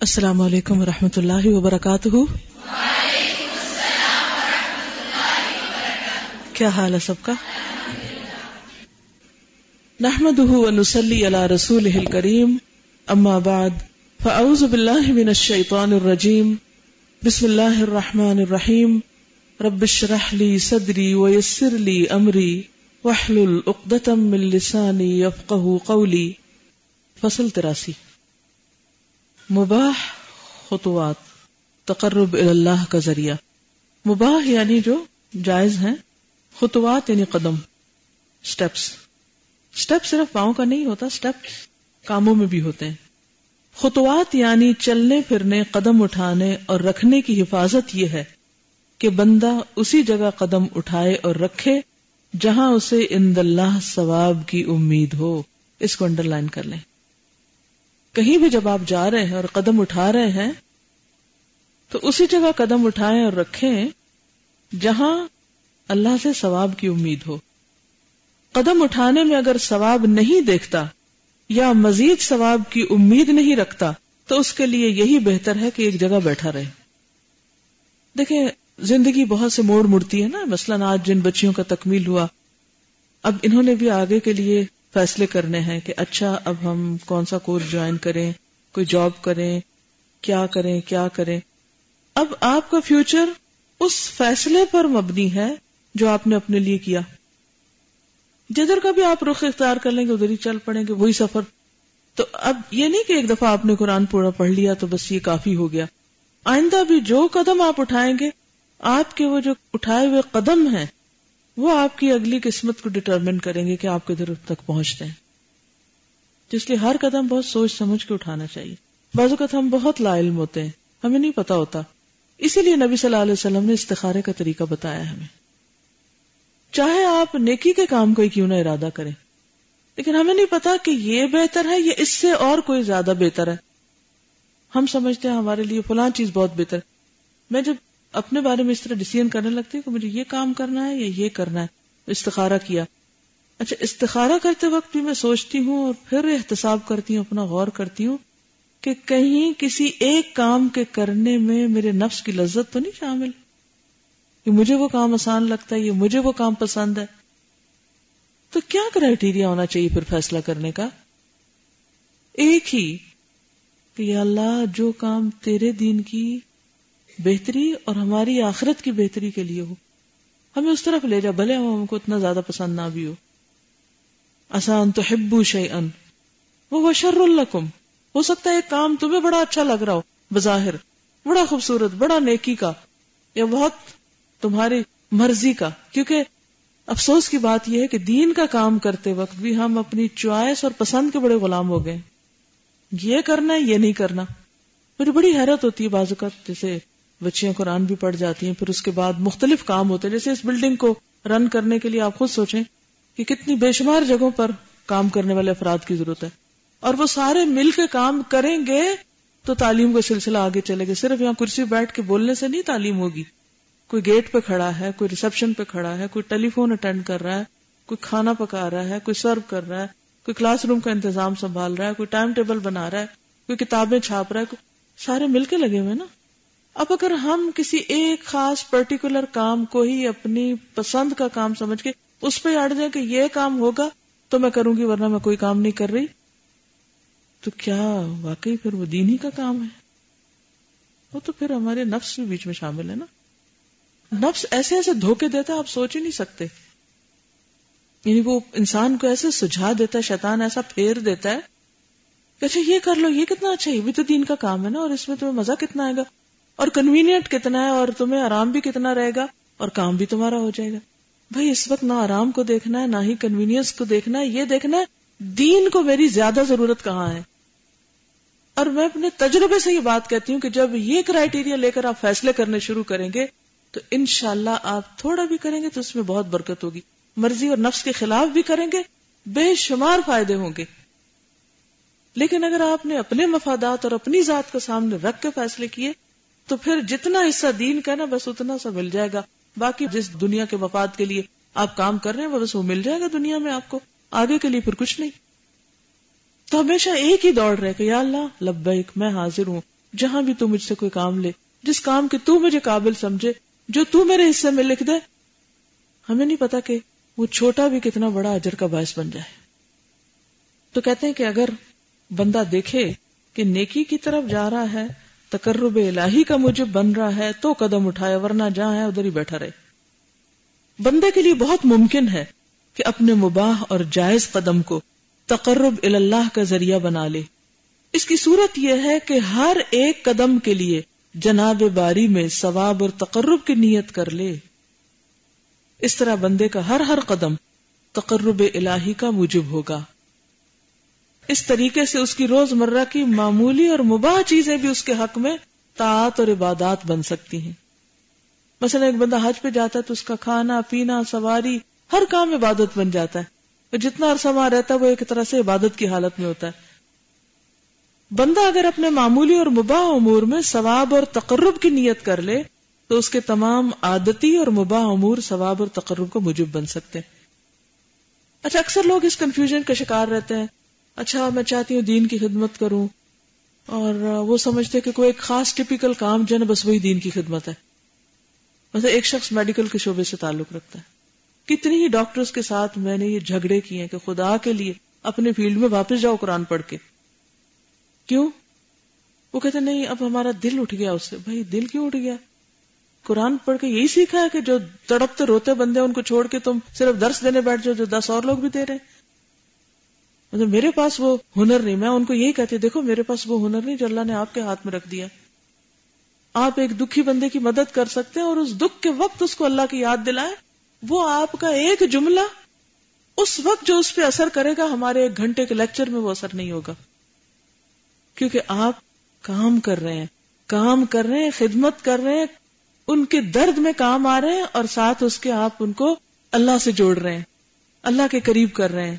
السلام علیکم ورحمۃ اللہ وبرکاتہ۔ کیا حال ہے سب کا؟ نحمد ونسلی علی رسول کریم اما بعد، فاعوذ باللہ من الشیطان الرجیم۔ بسم اللہ الرحمن الرحیم۔ رب اشرح لی صدری ویسر لی امری۔ واحلل عقدۃ من لسانی یفقهوا قولی۔ فصل تراسی۔ مباح خطوات، تقرب اللہ کا ذریعہ۔ مباح یعنی جو جائز ہیں، خطوات یعنی قدم سٹیپس سٹیپ صرف پاؤں کا نہیں ہوتا سٹیپ کاموں میں بھی ہوتے ہیں۔ خطوات یعنی چلنے، پھرنے، قدم اٹھانے اور رکھنے کی حفاظت یہ ہے کہ بندہ اسی جگہ قدم اٹھائے اور رکھے جہاں اسے اند اللہ ثواب کی امید ہو۔ اس کو انڈر لائن کر لیں۔ کہیں بھی جب آپ جا رہے ہیں اور قدم اٹھا رہے ہیں، تو اسی جگہ قدم اٹھائیں اور رکھیں جہاں اللہ سے ثواب کی امید ہو۔ قدم اٹھانے میں اگر ثواب نہیں دیکھتا یا مزید ثواب کی امید نہیں رکھتا، تو اس کے لیے یہی بہتر ہے کہ ایک جگہ بیٹھا رہے۔ دیکھیں، زندگی بہت سے موڑ مڑتی ہے نا۔ مثلاً آج جن بچیوں کا تکمیل ہوا، اب انہوں نے بھی آگے کے لیے فیصلے کرنے ہیں کہ اچھا اب ہم کون سا کورس جوائن کریں، کوئی جاب کریں، کیا کریں کیا کریں۔ اب آپ کا فیوچر اس فیصلے پر مبنی ہے جو آپ نے اپنے لیے کیا۔ جدھر کا بھی آپ رخ اختیار کر لیں گے، ادھر ہی چل پڑیں گے، وہی سفر۔ تو اب یہ نہیں کہ ایک دفعہ آپ نے قرآن پورا پڑھ لیا تو بس یہ کافی ہو گیا۔ آئندہ بھی جو قدم آپ اٹھائیں گے، آپ کے وہ جو اٹھائے ہوئے قدم ہیں وہ آپ کی اگلی قسمت کو ڈٹرمن کریں گے کہ آپ کدھر تک پہنچتے ہیں۔ جس لیے ہر قدم بہت سوچ سمجھ کے اٹھانا چاہیے۔ بعض اوقات ہم بہت لا علم ہوتے ہیں، ہمیں نہیں پتا ہوتا۔ اسی لیے نبی صلی اللہ علیہ وسلم نے استخارے کا طریقہ بتایا ہمیں۔ چاہے آپ نیکی کے کام کو کیوں نہ ارادہ کریں، لیکن ہمیں نہیں پتا کہ یہ بہتر ہے یا اس سے اور کوئی زیادہ بہتر ہے۔ ہم سمجھتے ہیں ہمارے لیے فلاں چیز بہت بہتر۔ میں جب اپنے بارے میں اس طرح ڈسیزن کرنے لگتی کہ مجھے یہ کام کرنا ہے یا یہ کرنا ہے؟ استخارہ کیا۔ اچھا استخارہ کرتے وقت بھی میں سوچتی ہوں اور پھر احتساب کرتی ہوں، اپنا غور کرتی ہوں کہ کہیں کسی ایک کام کے کرنے میں میرے نفس کی لذت تو نہیں شامل۔ کہ مجھے وہ کام آسان لگتا ہے یا مجھے وہ کام پسند ہے۔ تو کیا کرائٹیریا ہونا چاہیے پھر فیصلہ کرنے کا؟ ایک ہی کہ یا اللہ، جو کام تیرے دین کی بہتری اور ہماری آخرت کی بہتری کے لیے ہو۔ ہمیں اس طرف لے جا، بھلے ہم کو اتنا زیادہ پسند نہ بھی ہو۔ آسان تو ہبو شی ان وہ شر القم ہو سکتا ہے ایک کام تمہیں بڑا اچھا لگ رہا ہو۔ بظاہر، بڑا خوبصورت، بڑا نیکی کا۔ یا بہت تمہاری مرضی کا۔ کیونکہ افسوس کی بات یہ ہے کہ دین کا کام کرتے وقت بھی ہم اپنی چوائس اور پسند کے بڑے غلام ہو گئے۔ یہ کرنا ہے یہ نہیں کرنا۔ میری بڑی حیرت ہوتی ہے بازو کا، جیسے بچیاں قرآن بھی پڑھ جاتی ہیں، پھر اس کے بعد مختلف کام ہوتے ہیں۔ جیسے اس بلڈنگ کو رن کرنے کے لیے آپ خود سوچیں کہ کتنی بے شمار جگہوں پر کام کرنے والے افراد کی ضرورت ہے۔ اور وہ سارے مل کے کام کریں گے تو تعلیم کا سلسلہ آگے چلے گا۔ صرف یہاں کرسی بیٹھ کے بولنے سے نہیں تعلیم ہوگی۔ کوئی گیٹ پہ کھڑا ہے، کوئی ریسپشن پہ کھڑا ہے، کوئی ٹیلی فون اٹینڈ کر رہا ہے، کوئی کھانا پکا رہا ہے، کوئی سرو کر رہا ہے، کوئی کلاس روم کا انتظام سنبھال رہا ہے، کوئی ٹائم ٹیبل بنا رہا ہے، کوئی کتابیں چھاپ رہا ہے سارے مل کے لگے ہوئے نا۔ اب اگر ہم کسی ایک خاص پرٹیکولر کام کو ہی اپنی پسند کا کام سمجھ کے اس پہ اڑ جائیں کہ یہ کام ہوگا تو میں کروں گی ورنہ میں کوئی کام نہیں کر رہی۔ تو کیا واقعی پھر وہ دین ہی کا کام ہے؟ وہ تو پھر ہمارے نفس بھی بیچ میں شامل ہے نا۔ نفس ایسے ایسے دھوکے دیتا ہے آپ سوچ ہی نہیں سکتے۔ یعنی وہ انسان کو ایسے سجھا دیتا ہے، شیطان ایسا پھیر دیتا ہے کہ اچھا یہ کر لو، یہ کتنا اچھا یہ بھی تو دین کا کام ہے نا اور اس میں تمہیں مزہ کتنا آئے گا۔ اور کنوینئنٹ کتنا ہے اور تمہیں آرام بھی کتنا رہے گا اور کام بھی تمہارا ہو جائے گا۔ بھائی، اس وقت نہ آرام کو دیکھنا ہے، نہ ہی کنوینئنس کو دیکھنا ہے، یہ دیکھنا ہے دین کو میری زیادہ ضرورت کہاں ہے۔ اور میں اپنے تجربے سے یہ بات کہتی ہوں کہ جب یہ کرائٹیریا لے کر آپ فیصلے کرنے شروع کریں گے تو انشاءاللہ اللہ آپ تھوڑا بھی کریں گے تو اس میں بہت برکت ہوگی۔ مرضی اور نفس کے خلاف بھی کریں گے، بے شمار فائدے ہوں گے۔ لیکن اگر آپ نے اپنے مفادات اور اپنی ذات کو سامنے رکھ کے فیصلے کیے تو پھر جتنا حصہ دین کا نا، بس اتنا سا مل جائے گا۔ باقی جس دنیا کے مفاد کے لیے آپ کام کر رہے ہیں، وہ بس وہ مل جائے گا دنیا میں آپ کو۔ آگے کے لیے پھر کچھ نہیں۔ تو ہمیشہ ایک ہی دوڑ رہے کہ یا اللہ، لبیک، میں حاضر ہوں۔ جہاں بھی تو مجھ سے کوئی کام لے۔ جس کام کے تو مجھے قابل سمجھے، جو تو میرے حصے میں لکھ دے۔ ہمیں نہیں پتا کہ وہ چھوٹا بھی کتنا بڑا اجر کا باعث بن جائے۔ تو کہتے ہیں کہ اگر بندہ دیکھے کہ نیکی کی طرف جا رہا ہے تقرب الہی کا مجھے بن رہا ہے تو قدم اٹھائے ورنہ جہاں ہے ادھر ہی بیٹھا رہے۔ بندے کے لیے بہت ممکن ہے کہ اپنے مباح اور جائز قدم کو تقرب اللہ کا ذریعہ بنا لے۔ اس کی صورت یہ ہے کہ ہر ایک قدم کے لیے جناب باری میں ثواب اور تقرب کی نیت کر لے۔ اس طرح بندے کا ہر ہر قدم تقرب الہی کا موجب ہوگا۔ اس طریقے سے اس کی روز مرہ کی معمولی اور مباح چیزیں بھی اس کے حق میں طاعت اور عبادات بن سکتی ہیں۔ مثلا ایک بندہ حج پہ جاتا ہے تو اس کا کھانا، پینا، سواری، ہر کام عبادت بن جاتا ہے۔ جتنا عرصہ وہاں رہتا ہے وہ ایک طرح سے عبادت کی حالت میں ہوتا ہے۔ بندہ اگر اپنے معمولی اور مباح امور میں ثواب اور تقرب کی نیت کر لے تو اس کے تمام عادتی اور مباح امور ثواب اور تقرب کو مجب بن سکتے ہیں۔ اچھا اکثر لوگ اس کنفیوژن کا شکار رہتے ہیں۔ اچھا میں چاہتی ہوں دین کی خدمت کروں۔ اور وہ سمجھتے کہ کوئی ایک خاص ٹپیکل کام جو ہے بس وہی دین کی خدمت ہے۔ مثلا ایک شخص میڈیکل کے شعبے سے تعلق رکھتا ہے۔ کتنی ہی ڈاکٹرز کے ساتھ میں نے یہ جھگڑے کیے ہیں کہ خدا کے لیے اپنے فیلڈ میں واپس جاؤ قرآن پڑھ کے۔ کیوں؟ وہ کہتے نہیں، اب ہمارا دل اٹھ گیا اس سے۔ بھائی، دل کیوں اٹھ گیا؟ قرآن پڑھ کے یہی سیکھا ہے کہ جو تڑپتے روتے بندے ان کو چھوڑ کے تم صرف درس دینے بیٹھ جاؤ، جو دس اور لوگ بھی دے رہے ہیں۔ مطلب میرے پاس وہ ہنر نہیں، میں ان کو یہی کہتی دیکھو میرے پاس وہ ہنر نہیں جو اللہ نے آپ کے ہاتھ میں رکھ دیا۔ آپ ایک دکھی بندے کی مدد کر سکتے ہیں اور اس دکھ کے وقت اس کو اللہ کی یاد دلائے وہ آپ کا ایک جملہ اس وقت جو اس پہ اثر کرے گا، ہمارے ایک گھنٹے کے لیکچر میں وہ اثر نہیں ہوگا۔ کیونکہ آپ کام کر رہے ہیں، کام کر رہے ہیں، خدمت کر رہے ہیں، ان کے درد میں کام آ رہے ہیں اور ساتھ اس کے آپ ان کو اللہ سے جوڑ رہے ہیں، اللہ کے قریب کر رہے ہیں۔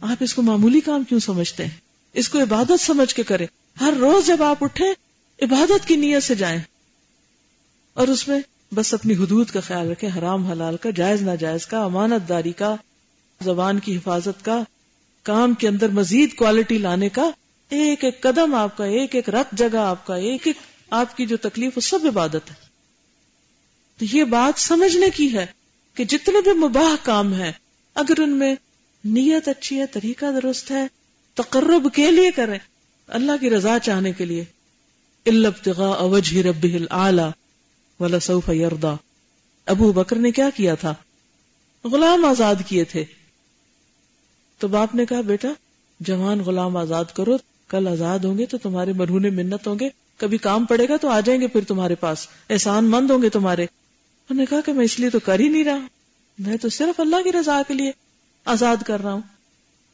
آپ اس کو معمولی کام کیوں سمجھتے ہیں؟ اس کو عبادت سمجھ کے کریں۔ ہر روز جب آپ اٹھیں، عبادت کی نیت سے جائیں۔ اور اس میں بس اپنی حدود کا خیال رکھیں، حرام حلال کا، جائز ناجائز کا، امانت داری کا، زبان کی حفاظت کا، کام کے اندر مزید کوالٹی لانے کا۔ ایک ایک قدم آپ کا، ایک ایک رت جگہ آپ کا، ایک ایک آپ کی جو تکلیف وہ سب عبادت ہے۔ تو یہ بات سمجھنے کی ہے کہ جتنے بھی مباح کام ہیں، اگر ان میں نیت اچھی ہے، طریقہ درست ہے، تقرب کے لیے کریں۔ اللہ کی رضا چاہنے کے لیے۔ اوجہ رب ولا سوف یردا ابو بکر نے کیا کیا تھا؟ غلام آزاد کیے تھے۔ تو باپ نے کہا، بیٹا، جوان غلام آزاد کرو، کل آزاد ہوں گے تو تمہارے مرہون منت ہوں گے۔ کبھی کام پڑے گا تو آ جائیں گے پھر تمہارے پاس۔ احسان مند ہوں گے تمہارے۔ انہوں نے کہا کہ میں اس لیے تو کر ہی نہیں رہا۔ میں تو صرف اللہ کی رضا کے لیے آزاد کر رہا ہوں۔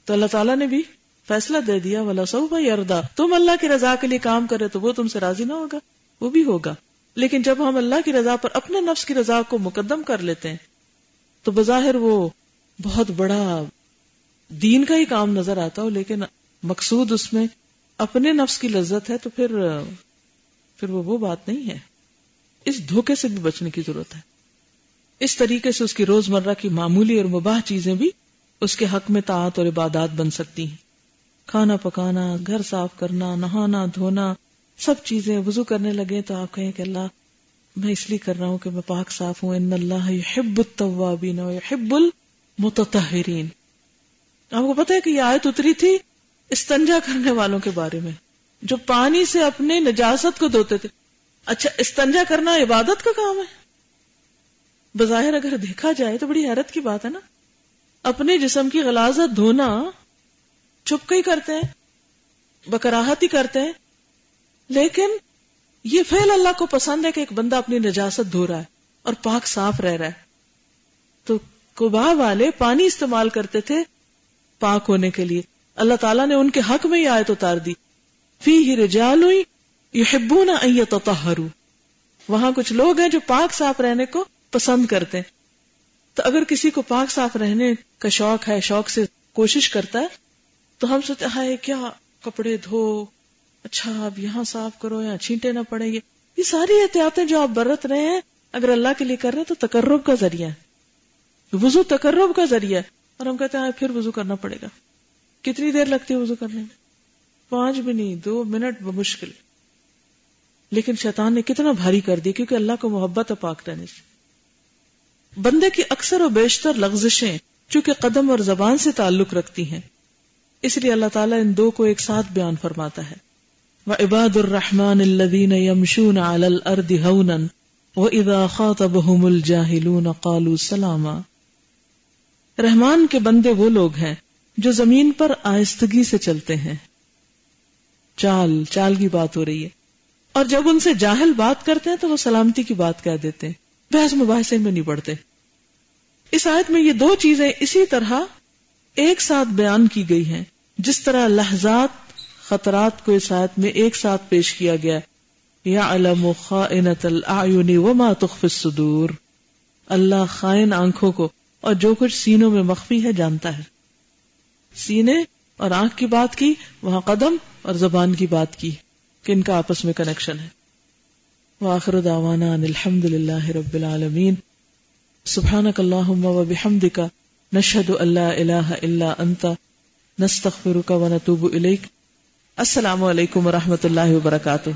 تو اللہ تعالیٰ نے بھی فیصلہ دے دیا، ولا سو بھائی اردا تم اللہ کی رضا کے لیے کام کرے تو وہ تم سے راضی نہ ہوگا، وہ بھی ہوگا۔ لیکن جب ہم اللہ کی رضا پر اپنے نفس کی رضا کو مقدم کر لیتے ہیں، تو بظاہر وہ بہت بڑا دین کا ہی کام نظر آتا ہو، لیکن مقصود اس میں اپنے نفس کی لذت ہے تو پھر پھر وہ وہ بات نہیں ہے۔ اس دھوکے سے بھی بچنے کی ضرورت ہے۔ اس طریقے سے اس کی روز مرہ کی معمولی اور مباح چیزیں بھی اس کے حق میں تعت اور عبادات بن سکتی ہیں۔ کھانا پکانا، گھر صاف کرنا، نہانا، دھونا، سب چیزیں وضو کرنے لگے تو آپ کہیں کہ اللہ، میں اس لیے کر رہا ہوں کہ میں پاک صاف ہوں۔ ان اللہ يحب التوابین و يحب المتطہرین۔ آپ کو پتا ہے کہ یہ آیت اتری تھی استنجا کرنے والوں کے بارے میں۔ جو پانی سے اپنے نجاست کو دھوتے تھے۔ اچھا استنجا کرنا عبادت کا کام ہے۔ بظاہر اگر دیکھا جائے تو بڑی حیرت کی بات ہے نا۔ اپنے جسم کی غلازت دھونا چھپ کے ہی کرتے ہیں بکراہت ہی کرتے ہیں۔ لیکن یہ فعل اللہ کو پسند ہے کہ ایک بندہ اپنی نجاست دھو رہا ہے اور پاک صاف رہ رہا ہے۔ تو کبا والے پانی استعمال کرتے تھے پاک ہونے کے لیے۔ اللہ تعالیٰ نے ان کے حق میں ہی آیت اتار دی۔ فی ہی رجال ہوئی وہاں کچھ لوگ ہیں جو پاک صاف رہنے کو پسند کرتے ہیں۔ تو اگر کسی کو پاک صاف رہنے کا شوق ہے، شوق سے کوشش کرتا ہے، تو ہم سوچتے ہائے، کیا کپڑے دھو اچھا آپ یہاں صاف کرو یا چھینٹے نہ پڑے گے یہ ساری احتیاطیں جو آپ برت رہے ہیں، اگر اللہ کے لیے کر رہے ہیں، تو تقرب کا ذریعہ ہے۔ وضو تقرب کا ذریعہ ہے۔ اور ہم کہتے ہیں پھر وضو کرنا پڑے گا۔ کتنی دیر لگتی ہے وضو کرنے میں؟ پانچ بھی نہیں، دو منٹ بمشکل لیکن شیطان نے کتنا بھاری کر دیا، کیونکہ اللہ کو محبت ہے پاک رہنے سے۔ بندے کی اکثر و بیشتر لغزشیں چونکہ قدم اور زبان سے تعلق رکھتی ہیں۔ اس لیے اللہ تعالیٰ ان دو کو ایک ساتھ بیان فرماتا ہے۔ وہ عباد الرحمان الدین یمشون الارض ہونا و ادا خاطبهم الجاهلون قالوا سلاما رحمان کے بندے وہ لوگ ہیں جو زمین پر آہستگی سے چلتے ہیں۔ چال چال کی بات ہو رہی ہے۔ اور جب ان سے جاہل بات کرتے ہیں تو وہ سلامتی کی بات کہہ دیتے ہیں۔ بحث مباحثے میں نہیں پڑتے اس آیت میں یہ دو چیزیں اسی طرح ایک ساتھ بیان کی گئی ہیں، جس طرح لحظات، خطرات کو اس آیت میں ایک ساتھ پیش کیا گیا۔ یا علم خائنت الاعین وما تخفی الصدور۔ اللہ خائن آنکھوں کو اور جو کچھ سینوں میں مخفی ہے جانتا ہے۔ سینے اور آنکھ کی بات کی، وہاں قدم اور زبان کی بات کی، کہ ان کا آپس میں کنیکشن ہے۔ وآخر دعوانا ان الحمد للہ رب العالمین۔ سبحانک اللہم و بحمدک، نشہد ان لا الہ الا انت، نستغفرک و نتوب الیک۔ السلام علیکم و رحمت اللہ وبرکاتہ۔